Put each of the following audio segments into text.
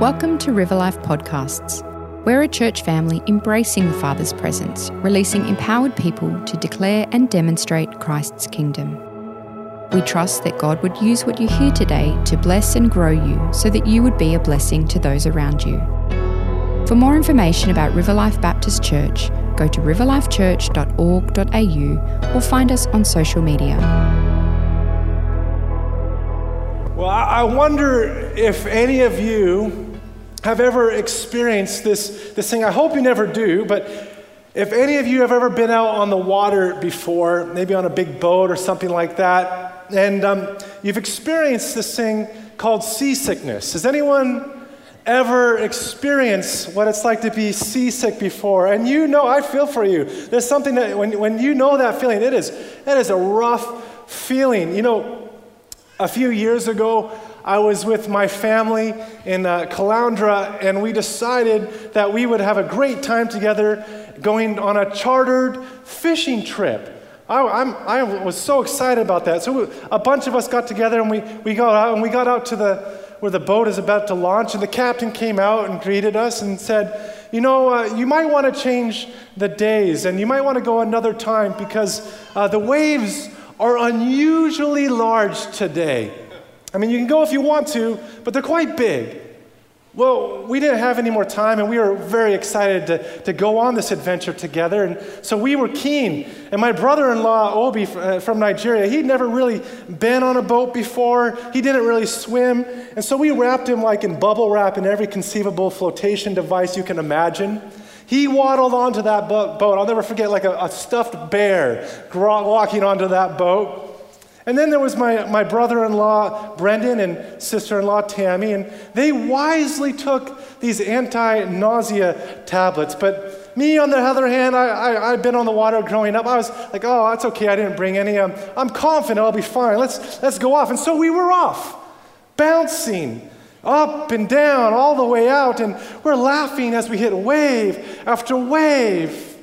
Welcome to River Life Podcasts. We're a church family embracing the Father's presence, releasing empowered people to declare and demonstrate Christ's kingdom. We trust that God would use what you hear today to bless and grow you so that you would be a blessing to those around you. For more information about River Life Baptist Church, go to riverlifechurch.org.au or find us on social media. Well, I wonder if any of you have ever experienced this, this thing. I hope you never do, but if any of you have ever been out on the water before, maybe on a big boat or something like that, and um, you've experienced this thing called seasickness. Has anyone ever experienced what it's like to be seasick before? And you know, I feel for you. There's something that, when, when you know that feeling, it is, it is a rough feeling. You know, a few years ago, I was with my family in uh, Caloundra, and we decided that we would have a great time together going on a chartered fishing trip. I, I, was so excited about that. So we, a bunch of us got together and we, we got out and we got out to the where the boat is about to launch, and the captain came out and greeted us and said, "You know, uh, you might want to change the days, and you might want to go another time because uh, the waves are unusually large today. I mean, you can go if you want to, but they're quite big. Well, we didn't have any more time, and we were very excited to, to go on this adventure together. And so we were keen. And my brother in law, Obi uh, from Nigeria, he'd never really been on a boat before. He didn't really swim. And so we wrapped him like in bubble wrap and every conceivable flotation device you can imagine. He waddled onto that boat. I'll never forget, like a, a stuffed bear walking onto that boat. And then there was my, my brother in law, Brendan, and sister in law, Tammy, and they wisely took these anti nausea tablets. But me, on the other hand, I, I, I'd been on the water growing up. I was like, oh, that's okay, I didn't bring any. I'm, I'm confident I'll be fine. Let's, let's go off. And so we were off, bouncing up and down, all the way out, and we're laughing as we hit wave after wave.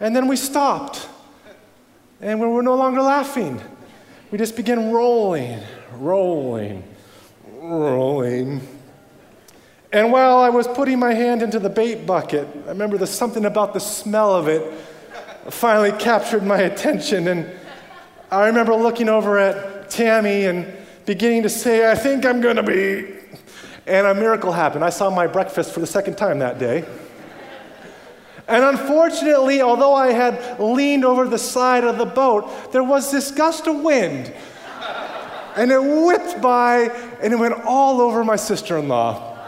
And then we stopped, and we were no longer laughing. We just began rolling, rolling, rolling. And while I was putting my hand into the bait bucket, I remember there's something about the smell of it finally captured my attention. And I remember looking over at Tammy and beginning to say, I think I'm going to be and a miracle happened. I saw my breakfast for the second time that day. And unfortunately, although I had leaned over the side of the boat, there was this gust of wind. And it whipped by and it went all over my sister in law.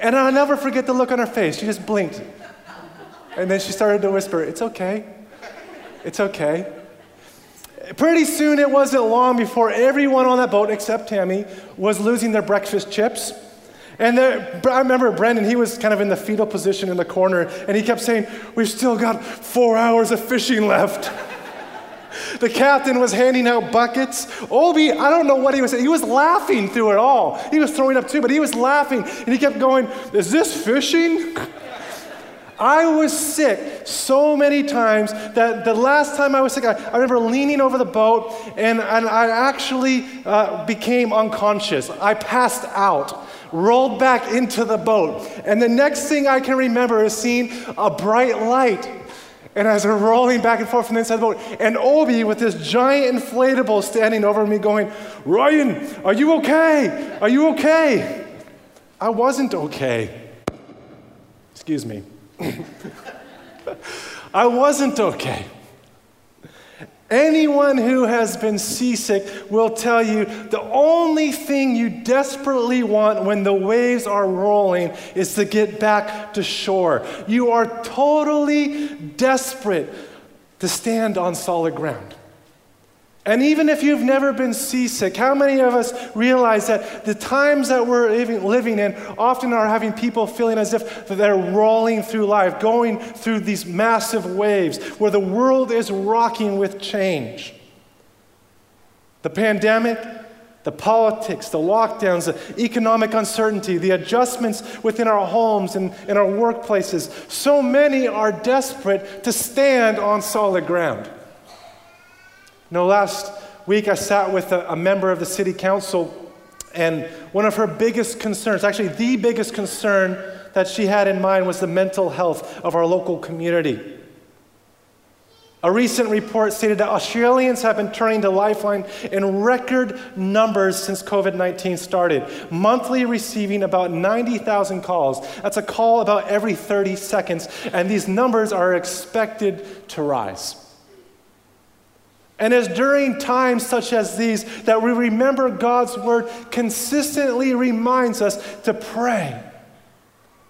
And I'll never forget the look on her face. She just blinked. And then she started to whisper, It's okay. It's okay. Pretty soon, it wasn't long before everyone on that boat, except Tammy, was losing their breakfast chips. And there, I remember Brendan, he was kind of in the fetal position in the corner, and he kept saying, We've still got four hours of fishing left. the captain was handing out buckets. Obi, I don't know what he was saying. He was laughing through it all. He was throwing up too, but he was laughing, and he kept going, Is this fishing? I was sick so many times that the last time I was sick, I, I remember leaning over the boat and, and I actually uh, became unconscious. I passed out, rolled back into the boat. And the next thing I can remember is seeing a bright light. And as we're rolling back and forth from the inside the boat, and Obi with this giant inflatable standing over me going, Ryan, are you okay? Are you okay? I wasn't okay. Excuse me. I wasn't okay. Anyone who has been seasick will tell you the only thing you desperately want when the waves are rolling is to get back to shore. You are totally desperate to stand on solid ground. And even if you've never been seasick, how many of us realize that the times that we're living in often are having people feeling as if they're rolling through life, going through these massive waves where the world is rocking with change? The pandemic, the politics, the lockdowns, the economic uncertainty, the adjustments within our homes and in our workplaces. So many are desperate to stand on solid ground. Know, last week I sat with a, a member of the city council, And one of her biggest concerns, actually, the biggest concern that she had in mind was the mental health of our local community. A recent report stated that Australians have been turning to Lifeline in record numbers since COVID 19 started, monthly receiving about 90,000 calls. That's a call about every 30 seconds, and these numbers are expected to rise. And it's during times such as these that we remember God's word consistently reminds us to pray.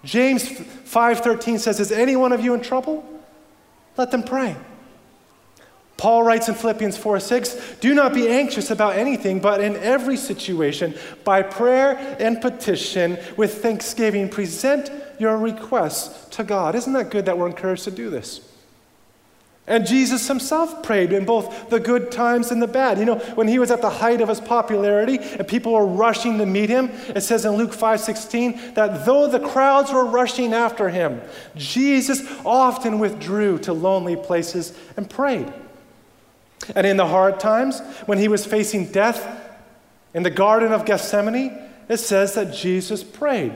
James 5:13 says, "Is any one of you in trouble? Let them pray." Paul writes in Philippians 4 6, do not be anxious about anything, but in every situation, by prayer and petition, with thanksgiving, present your requests to God. Isn't that good that we're encouraged to do this? And Jesus himself prayed in both the good times and the bad. You know, when he was at the height of his popularity and people were rushing to meet him, it says in Luke 5:16 that though the crowds were rushing after him, Jesus often withdrew to lonely places and prayed. And in the hard times, when he was facing death in the Garden of Gethsemane, it says that Jesus prayed.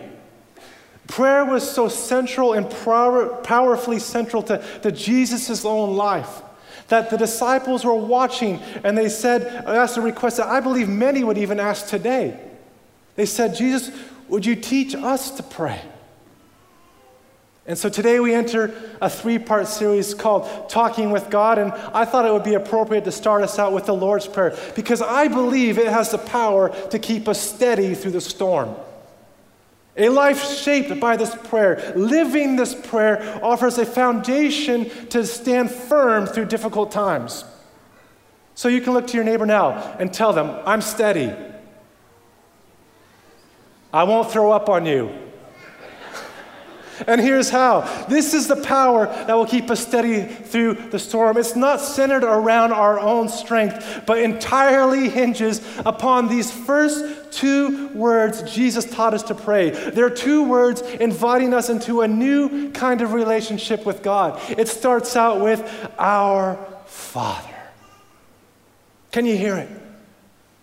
Prayer was so central and power, powerfully central to, to Jesus' own life that the disciples were watching and they said, uh, asked a request that I believe many would even ask today. They said, Jesus, would you teach us to pray? And so today we enter a three part series called Talking with God. And I thought it would be appropriate to start us out with the Lord's Prayer because I believe it has the power to keep us steady through the storm. A life shaped by this prayer, living this prayer, offers a foundation to stand firm through difficult times. So you can look to your neighbor now and tell them, I'm steady. I won't throw up on you. And here's how this is the power that will keep us steady through the storm. It's not centered around our own strength, but entirely hinges upon these first two words Jesus taught us to pray. They're two words inviting us into a new kind of relationship with God. It starts out with our Father. Can you hear it?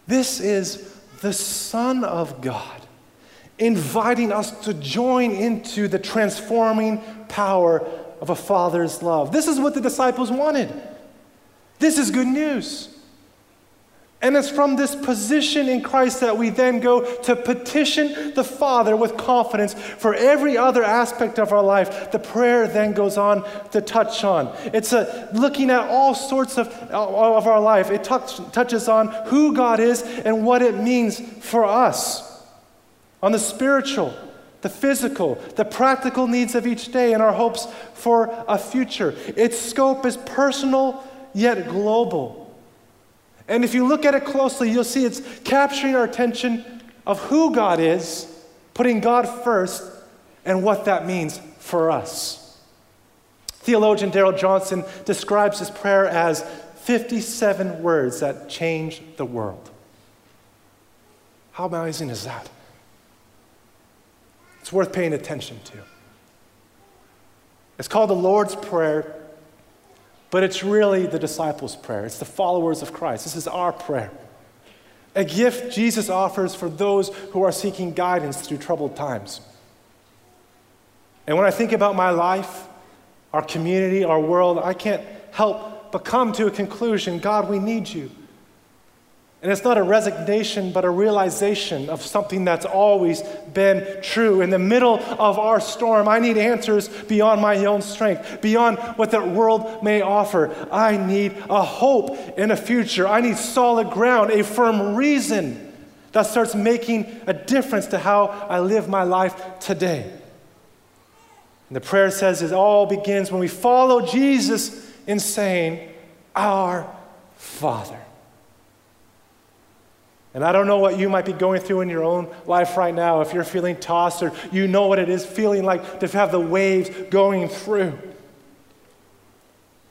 This is the Son of God inviting us to join into the transforming power of a father's love. This is what the disciples wanted. This is good news. And it's from this position in Christ that we then go to petition the Father with confidence for every other aspect of our life. The prayer then goes on to touch on. It's a, looking at all sorts of, of our life. It touch, touches on who God is and what it means for us on the spiritual, the physical, the practical needs of each day, and our hopes for a future. Its scope is personal yet global. And if you look at it closely, you'll see it's capturing our attention of who God is, putting God first, and what that means for us. Theologian Darrell Johnson describes this prayer as 57 words that change the world. How amazing is that? It's worth paying attention to. It's called the Lord's Prayer, but it's really the disciples' prayer. It's the followers of Christ. This is our prayer. A gift Jesus offers for those who are seeking guidance through troubled times. And when I think about my life, our community, our world, I can't help but come to a conclusion God, we need you. And it's not a resignation, but a realization of something that's always been true. In the middle of our storm, I need answers beyond my own strength, beyond what the world may offer. I need a hope in a future. I need solid ground, a firm reason that starts making a difference to how I live my life today. And the prayer says it all begins when we follow Jesus in saying, Our Father. And I don't know what you might be going through in your own life right now, if you're feeling tossed or you know what it is feeling like to have the waves going through.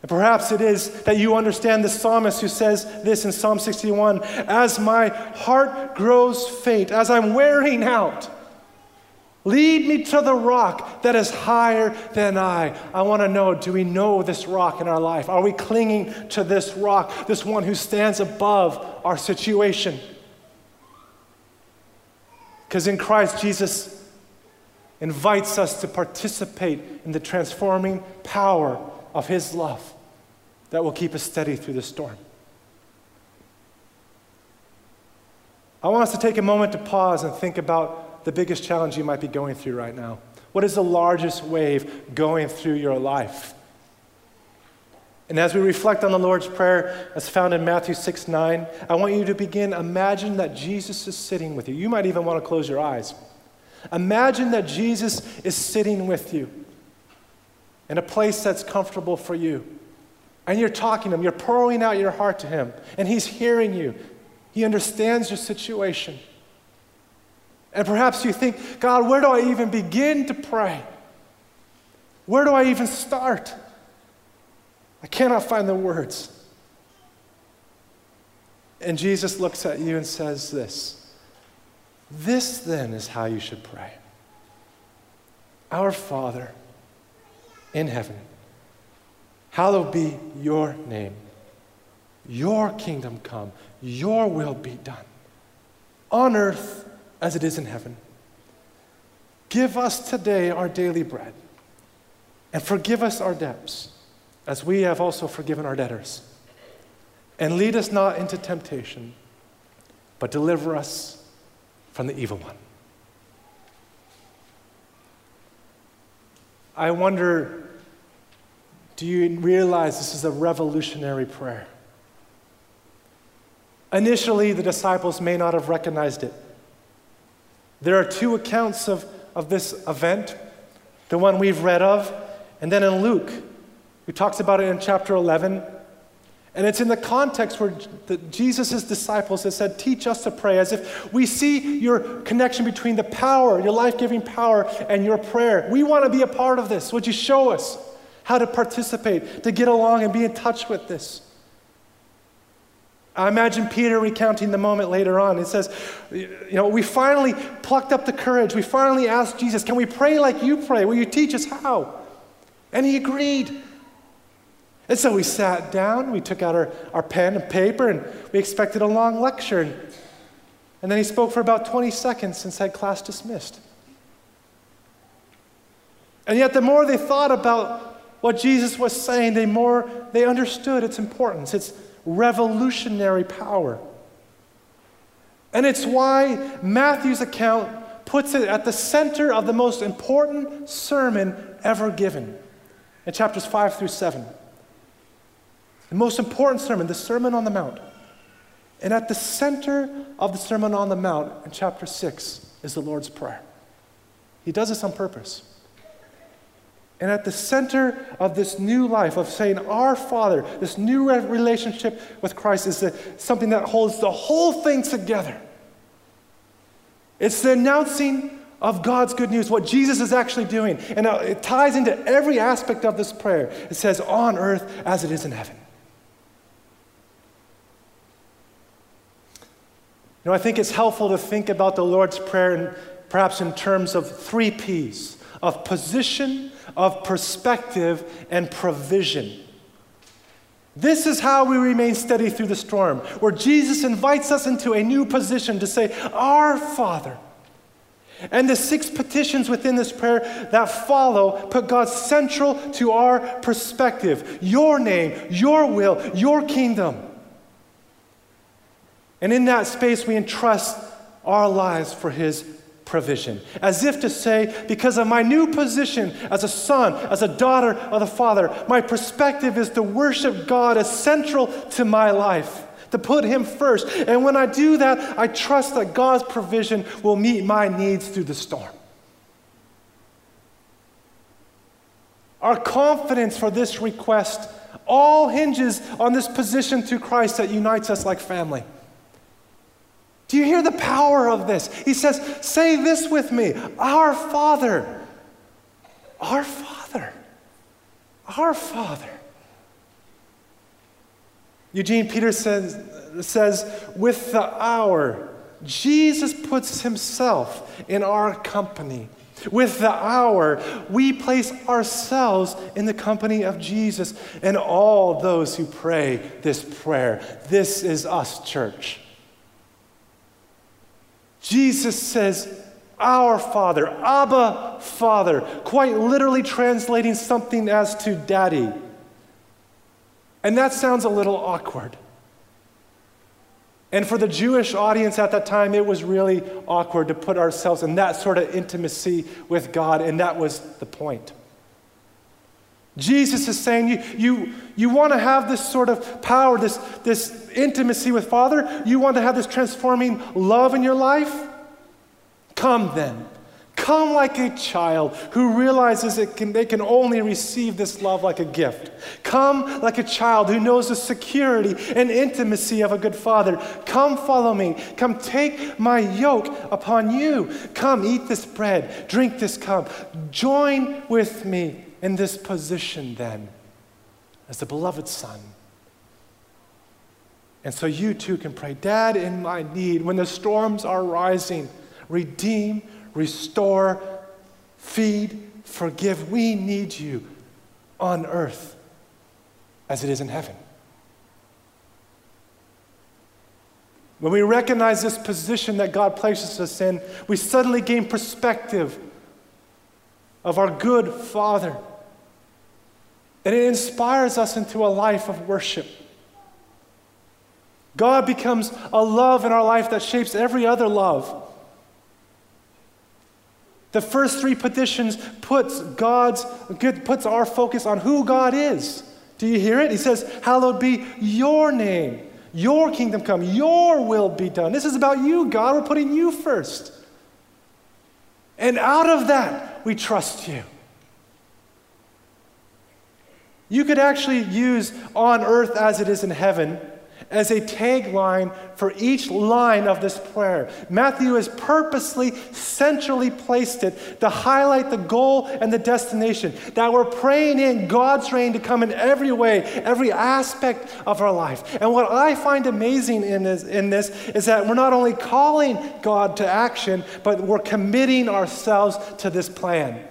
And perhaps it is that you understand the psalmist who says this in Psalm 61 As my heart grows faint, as I'm wearing out, lead me to the rock that is higher than I. I want to know do we know this rock in our life? Are we clinging to this rock, this one who stands above our situation? Because in Christ, Jesus invites us to participate in the transforming power of His love that will keep us steady through the storm. I want us to take a moment to pause and think about the biggest challenge you might be going through right now. What is the largest wave going through your life? And as we reflect on the Lord's Prayer as found in Matthew 6 9, I want you to begin imagine that Jesus is sitting with you. You might even want to close your eyes. Imagine that Jesus is sitting with you in a place that's comfortable for you. And you're talking to him, you're pouring out your heart to him, and he's hearing you. He understands your situation. And perhaps you think, God, where do I even begin to pray? Where do I even start? I cannot find the words. And Jesus looks at you and says this This then is how you should pray Our Father in heaven, hallowed be your name. Your kingdom come, your will be done, on earth as it is in heaven. Give us today our daily bread, and forgive us our debts, as we have also forgiven our debtors. And lead us not into temptation, but deliver us from the evil one. I wonder do you realize this is a revolutionary prayer? Initially, the disciples may not have recognized it. There are two accounts of, of this event the one we've read of, and then in Luke, who talks about it in chapter 11. And it's in the context where Jesus' disciples have said, Teach us to pray, as if we see your connection between the power, your life giving power, and your prayer. We want to be a part of this. Would you show us how to participate, to get along and be in touch with this? I imagine Peter recounting the moment later on. It says, You know, we finally plucked up the courage. We finally asked Jesus, Can we pray like you pray? Will you teach us how? And he agreed. And so we sat down, we took out our, our pen and paper, and we expected a long lecture. And, and then he spoke for about 20 seconds and said, Class dismissed. And yet, the more they thought about what Jesus was saying, the more they understood its importance. It's revolutionary power. And it's why Matthew's account puts it at the center of the most important sermon ever given in chapters 5 through 7. The most important sermon, the Sermon on the Mount. And at the center of the Sermon on the Mount in chapter 6 is the Lord's Prayer. He does this on purpose. And at the center of this new life of saying, Our Father, this new relationship with Christ is something that holds the whole thing together. It's the announcing of God's good news, what Jesus is actually doing. And it ties into every aspect of this prayer. It says, On earth as it is in heaven. Know, I think it's helpful to think about the Lord's Prayer in, perhaps in terms of three P's of position, of perspective and provision. This is how we remain steady through the storm, where Jesus invites us into a new position to say, Our Father. And the six petitions within this prayer that follow put God central to our perspective your name, your will, your kingdom. And in that space, we entrust our lives for His provision. As if to say, because of my new position as a son, as a daughter of the Father, my perspective is to worship God as central to my life, to put Him first. And when I do that, I trust that God's provision will meet my needs through the storm. Our confidence for this request all hinges on this position through Christ that unites us like family. Do you hear the power of this? He says, Say this with me Our Father. Our Father. Our Father. Eugene Peterson says, with the hour, Jesus puts himself in our company. With the hour, we place ourselves in the company of Jesus and all those who pray this prayer. This is us, church. Jesus says, Our Father, Abba Father, quite literally translating something as to daddy. And that sounds a little awkward. And for the Jewish audience at that time, it was really awkward to put ourselves in that sort of intimacy with God, and that was the point. Jesus is saying, you, you, you want to have this sort of power, this, this intimacy with Father? You want to have this transforming love in your life? Come then. Come like a child who realizes it can, they can only receive this love like a gift. Come like a child who knows the security and intimacy of a good father. Come follow me. Come take my yoke upon you. Come eat this bread, drink this cup. Join with me in this position then as the beloved son. And so you too can pray, Dad, in my need, when the storms are rising, redeem, restore, feed, forgive. We need you on earth as it is in heaven. When we recognize this position that God places us in, we suddenly gain perspective of our good Father. And it inspires us into a life of worship. God becomes a love in our life that shapes every other love. The first three petitions puts God's puts our focus on who God is. Do you hear it? He says, "Hallowed be your name. Your kingdom come. Your will be done." This is about you, God. We're putting you first. And out of that, we trust you. You could actually use on earth as it is in heaven as a tagline for each line of this prayer. Matthew has purposely centrally placed it to highlight the goal and the destination. That we're praying in God's reign to come in every way, every aspect of our life. And what I find amazing in this, in this is that we're not only calling God to action, but we're committing ourselves to this plan.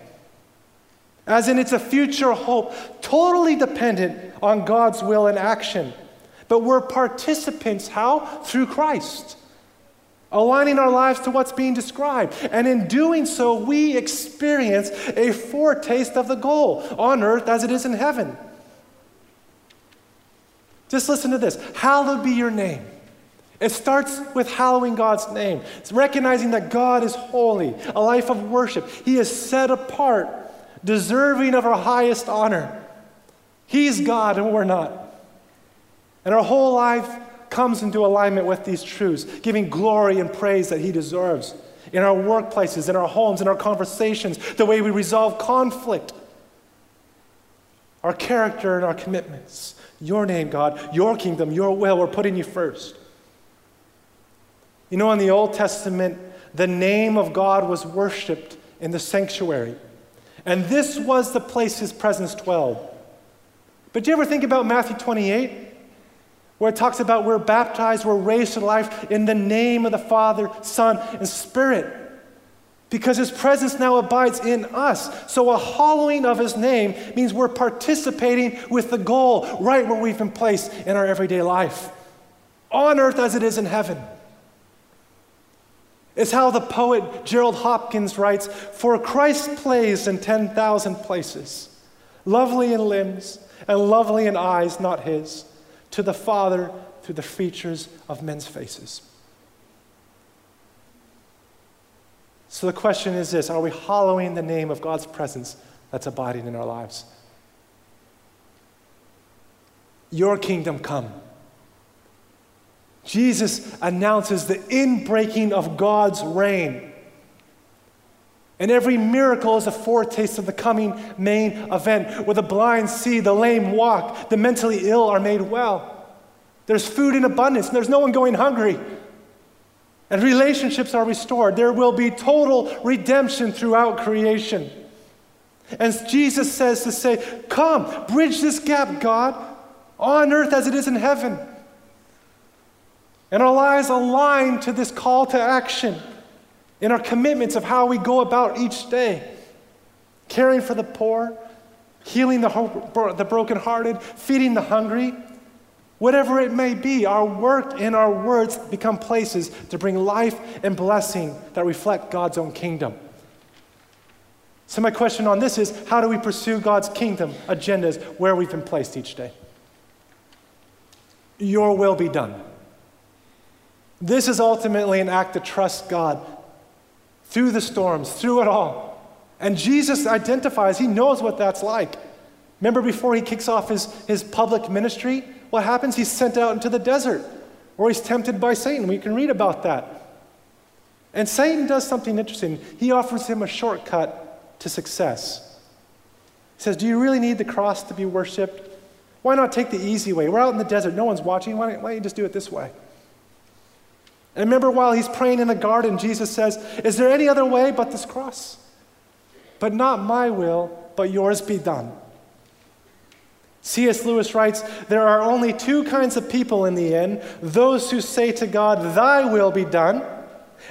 As in, it's a future hope totally dependent on God's will and action. But we're participants, how? Through Christ, aligning our lives to what's being described. And in doing so, we experience a foretaste of the goal on earth as it is in heaven. Just listen to this Hallowed be your name. It starts with hallowing God's name. It's recognizing that God is holy, a life of worship. He is set apart, deserving of our highest honor. He's God and we're not. And our whole life comes into alignment with these truths, giving glory and praise that He deserves in our workplaces, in our homes, in our conversations, the way we resolve conflict, our character and our commitments. Your name, God, your kingdom, your will, we're putting you first. You know, in the Old Testament, the name of God was worshiped in the sanctuary. And this was the place his presence dwelled. But do you ever think about Matthew 28? where it talks about we're baptized, we're raised to life in the name of the Father, Son, and Spirit. Because his presence now abides in us. So a hallowing of his name means we're participating with the goal right where we've been placed in our everyday life, on earth as it is in heaven. It's how the poet Gerard Hopkins writes For Christ plays in 10,000 places, lovely in limbs and lovely in eyes, not his to the Father through the features of men's faces. So the question is this Are we hallowing the name of God's presence that's abiding in our lives? Your kingdom come. Jesus announces the inbreaking of God's reign. And every miracle is a foretaste of the coming main event where the blind see, the lame walk, the mentally ill are made well. There's food in abundance, and there's no one going hungry. And relationships are restored. There will be total redemption throughout creation. And Jesus says to say, Come, bridge this gap, God, on earth as it is in heaven. And our lives align to this call to action in our commitments of how we go about each day caring for the poor, healing the, the brokenhearted, feeding the hungry, Whatever it may be, our work and our words become places to bring life and blessing that reflect God's own kingdom. So, my question on this is how do we pursue God's kingdom agendas where we've been placed each day? Your will be done. This is ultimately an act to trust God through the storms, through it all. And Jesus identifies, he knows what that's like. Remember before he kicks off his, his public ministry? What happens? He's sent out into the desert or he's tempted by Satan. We can read about that. And Satan does something interesting. He offers him a shortcut to success. He says, Do you really need the cross to be worshiped? Why not take the easy way? We're out in the desert, no one's watching. Why don't, why don't you just do it this way? And remember, while he's praying in the garden, Jesus says, Is there any other way but this cross? But not my will, but yours be done. C.S. Lewis writes There are only two kinds of people in the end those who say to God, Thy will be done,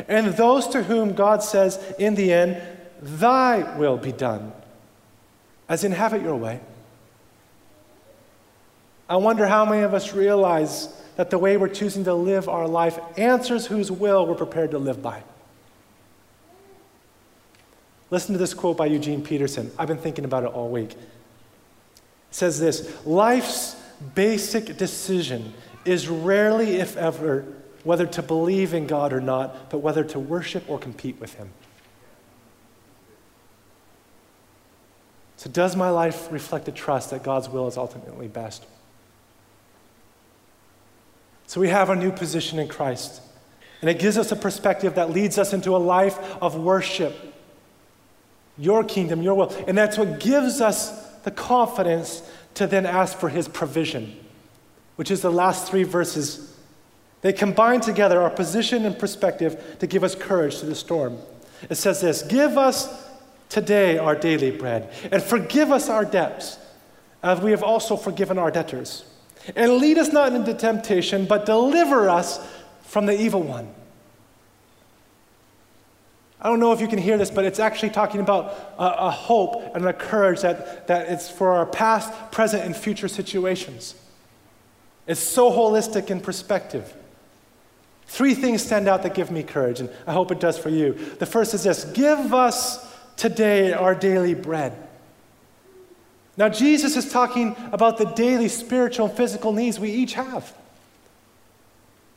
and those to whom God says, in the end, Thy will be done. As in, have it your way. I wonder how many of us realize that the way we're choosing to live our life answers whose will we're prepared to live by. Listen to this quote by Eugene Peterson. I've been thinking about it all week. It says this Life's basic decision is rarely, if ever, whether to believe in God or not, but whether to worship or compete with Him. So, does my life reflect a trust that God's will is ultimately best? So we have a new position in Christ. And it gives us a perspective that leads us into a life of worship. Your kingdom, your will. And that's what gives us the confidence to then ask for his provision, which is the last three verses. They combine together our position and perspective to give us courage to the storm. It says this Give us today our daily bread, and forgive us our debts, as we have also forgiven our debtors. And lead us not into temptation, but deliver us from the evil one. I don't know if you can hear this, but it's actually talking about a, a, hope and a courage that, that it's for our past, present, and future situations. It's so holistic in perspective. Three things stand out that give me courage, and I hope it does for you. The first is this Give us today our daily bread. Now, Jesus is talking about the daily spiritual and physical needs we each have.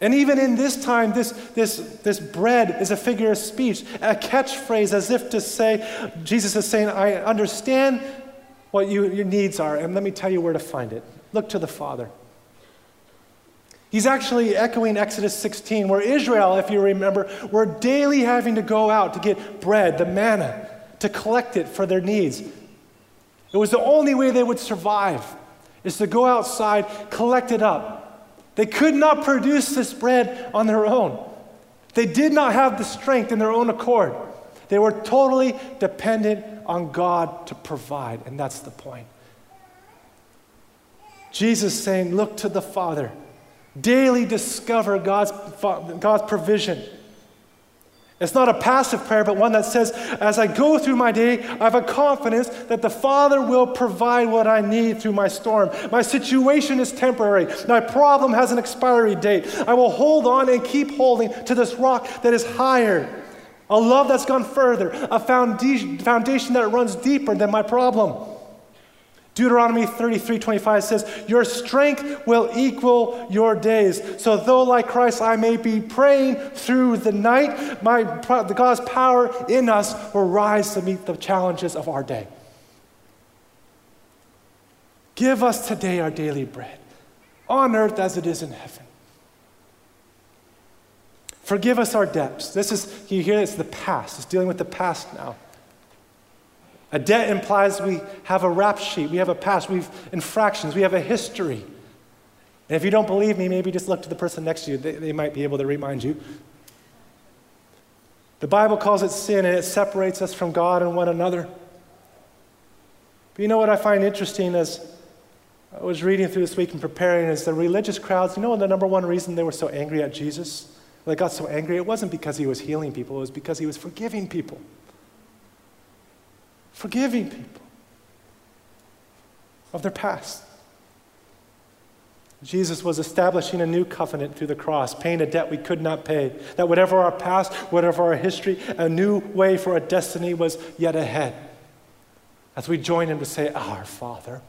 And even in this time, this, this, this bread is a figure of speech, a catchphrase, as if to say, Jesus is saying, I understand what you, your needs are, and let me tell you where to find it. Look to the Father. He's actually echoing Exodus 16, where Israel, if you remember, were daily having to go out to get bread, the manna, to collect it for their needs. It was the only way they would survive, is to go outside, collect it up. They could not produce this bread on their own. They did not have the strength in their own accord. They were totally dependent on God to provide, and that's the point. Jesus saying, Look to the Father. Daily discover God's, God's provision. It's not a passive prayer, but one that says, as I go through my day, I have a confidence that the Father will provide what I need through my storm. My situation is temporary. My problem has an expiry date. I will hold on and keep holding to this rock that is higher, a love that's gone further, a foundation, that runs deeper than my problem. Deuteronomy 33 25 says, Your strength will equal your days. So, though like Christ I may be praying through the night, my, God's power in us will rise to meet the challenges of our day. Give us today our daily bread, on earth as it is in heaven. Forgive us our debts. This is, you hear, it's the past. It's dealing with the past now. A debt implies we have a rap sheet, we have a past, we have infractions, we have a history. And if you don't believe me, maybe just look to the person next to you. They, they might be able to remind you. The Bible calls it sin and it separates us from God and one another. But you know what I find interesting as I was reading through this week and preparing is the religious crowds, you know the number one reason they were so angry at Jesus? They got so angry, it wasn't because he was healing people, it was because he was forgiving people forgiving people of their past. Jesus was establishing a new covenant through the cross, paying a debt we could not pay. That whatever our past, whatever our history, a new way for our destiny was yet ahead. As we join him to say, Our Father,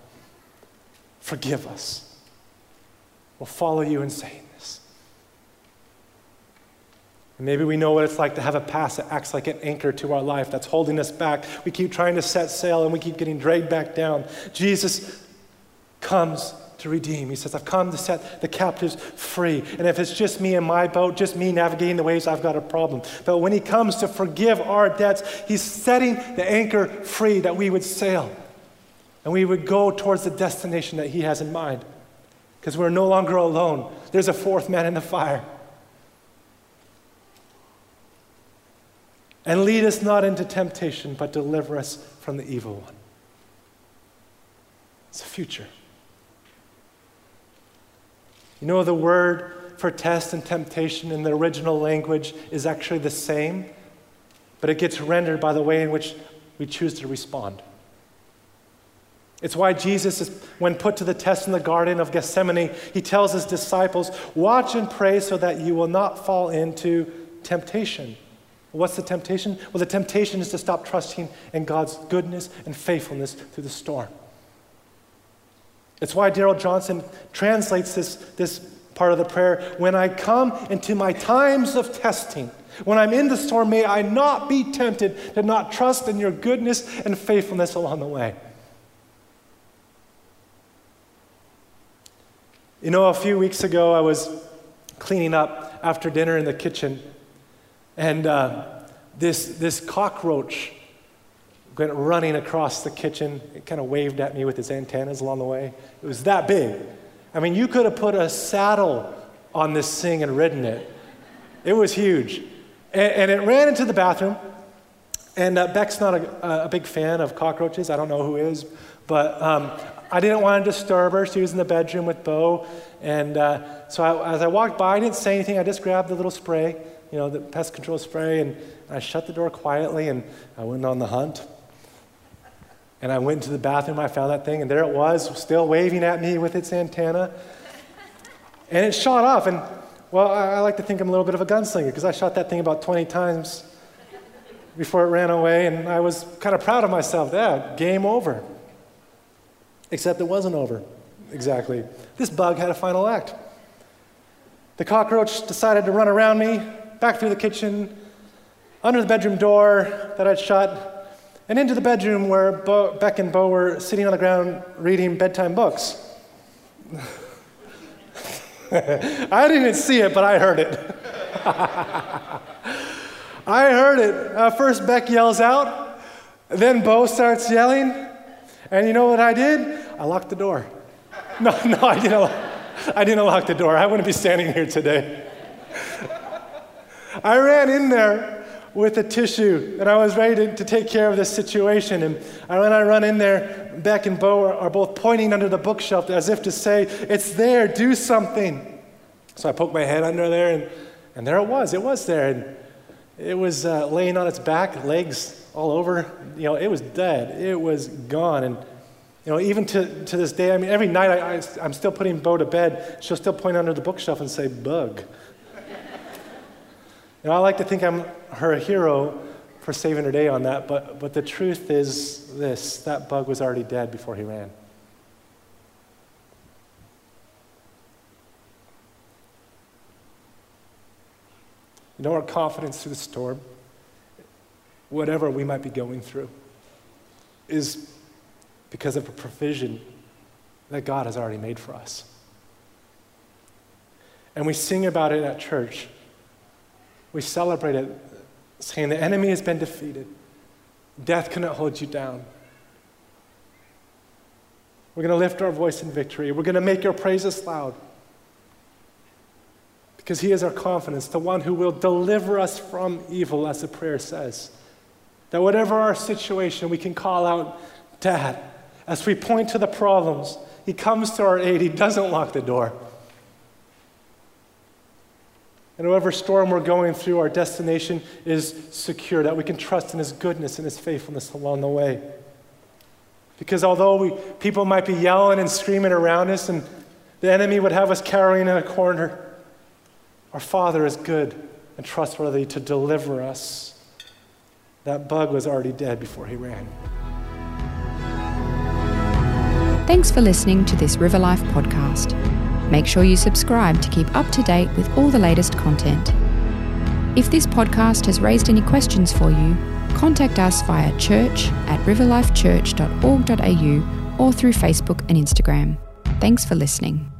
forgive us. We'll follow you in saying maybe we know what it's like to have a past that acts like an anchor to our life that's holding us back. We keep trying to set sail and we keep getting dragged back down. Jesus comes to redeem. He says, I've come to set the captives free. And if it's just me in my boat, just me navigating the waves, I've got a problem. But when He comes to forgive our debts, He's setting the anchor free that we would sail and we would go towards the destination that He has in mind. Because we're no longer alone, there's a fourth man in the fire. And lead us not into temptation, but deliver us from the evil one. It's a future. You know, the word for test and temptation in the original language is actually the same, but it gets rendered by the way in which we choose to respond. It's why Jesus, is, when put to the test in the Garden of Gethsemane, he tells his disciples, Watch and pray so that you will not fall into temptation. What's the temptation? Well, the temptation is to stop trusting in God's goodness and faithfulness through the storm. It's why Darrell Johnson translates this, this part of the prayer when I come into my times of testing, when I'm in the storm, may I not be tempted to not trust in your goodness and faithfulness along the way. You know, a few weeks ago, I was cleaning up after dinner in the kitchen, and uh, this, this cockroach went running across the kitchen. It kind of waved at me with its antennas along the way. It was that big. I mean, you could have put a saddle on this thing and ridden it. It was huge. And, and it ran into the bathroom. And uh, Beck's not a, a, big fan of cockroaches. I don't know who is. But um, I didn't want to disturb her. She was in the bedroom with Bo. And uh, so I, as I walked by, I didn't say anything. I just grabbed the little spray, you know, the pest control spray, and I shut the door quietly and I went on the hunt. And I went into the bathroom, I found that thing, and there it was, still waving at me with its antenna. And it shot off. And, well, I, I like to think I'm a little bit of a gunslinger because I shot that thing about 20 times before it ran away, and I was kind of proud of myself. Yeah, game over. Except it wasn't over, exactly. This bug had a final act. The cockroach decided to run around me, back through the kitchen, under the bedroom door that I'd shut, and into the bedroom where Bo, Beck and Bo were sitting on the ground reading bedtime books. I didn't see it, but I heard it. I heard it. Uh, first, Beck yells out, then Bo starts yelling, and you know what I did? I locked the door. No, no, I didn't. I didn't lock the door. I wouldn't be standing here today. I ran in there with a tissue, and I was ready to, to take care of this situation. And when I run in there, Beck and Bo are, are both pointing under the bookshelf as if to say, It's there, do something. So I poked my head under there, and, and there it was. It was there. And it was uh, laying on its back, legs all over. You know, it was dead. It was gone. And, you know, even to, to this day, I mean, every night I, I, I'm still putting Bo to bed. She'll still point under the bookshelf and say, bug. Know, I like to think I'm her hero for saving her day on that, but, but the truth is this that bug was already dead before he ran. You know, our confidence through the storm, whatever we might be going through, is because of a provision that God has already made for us. And we sing about it at church we celebrate it saying the enemy has been defeated. Death cannot hold you down. We're going to lift our voice in victory. We're going to make your praises loud. Because he is our confidence, the one who will deliver us from evil, as the prayer says. That whatever our situation, we can call out, Dad. As we point to the problems, he comes to our aid. He doesn't lock the door. And whatever storm we're going through, our destination is secure, that we can trust in His goodness and His faithfulness along the way. Because although we, people might be yelling and screaming around us, and The enemy would have us cowering in a corner. Our Father is good and trustworthy to deliver us. That bug was already dead before he ran. Thanks for listening to this River Life podcast. Make sure you subscribe to keep up to date with all the latest content. If this podcast has raised any questions for you, contact us via church at riverlifechurch.org.au or through Facebook and Instagram. Thanks for listening.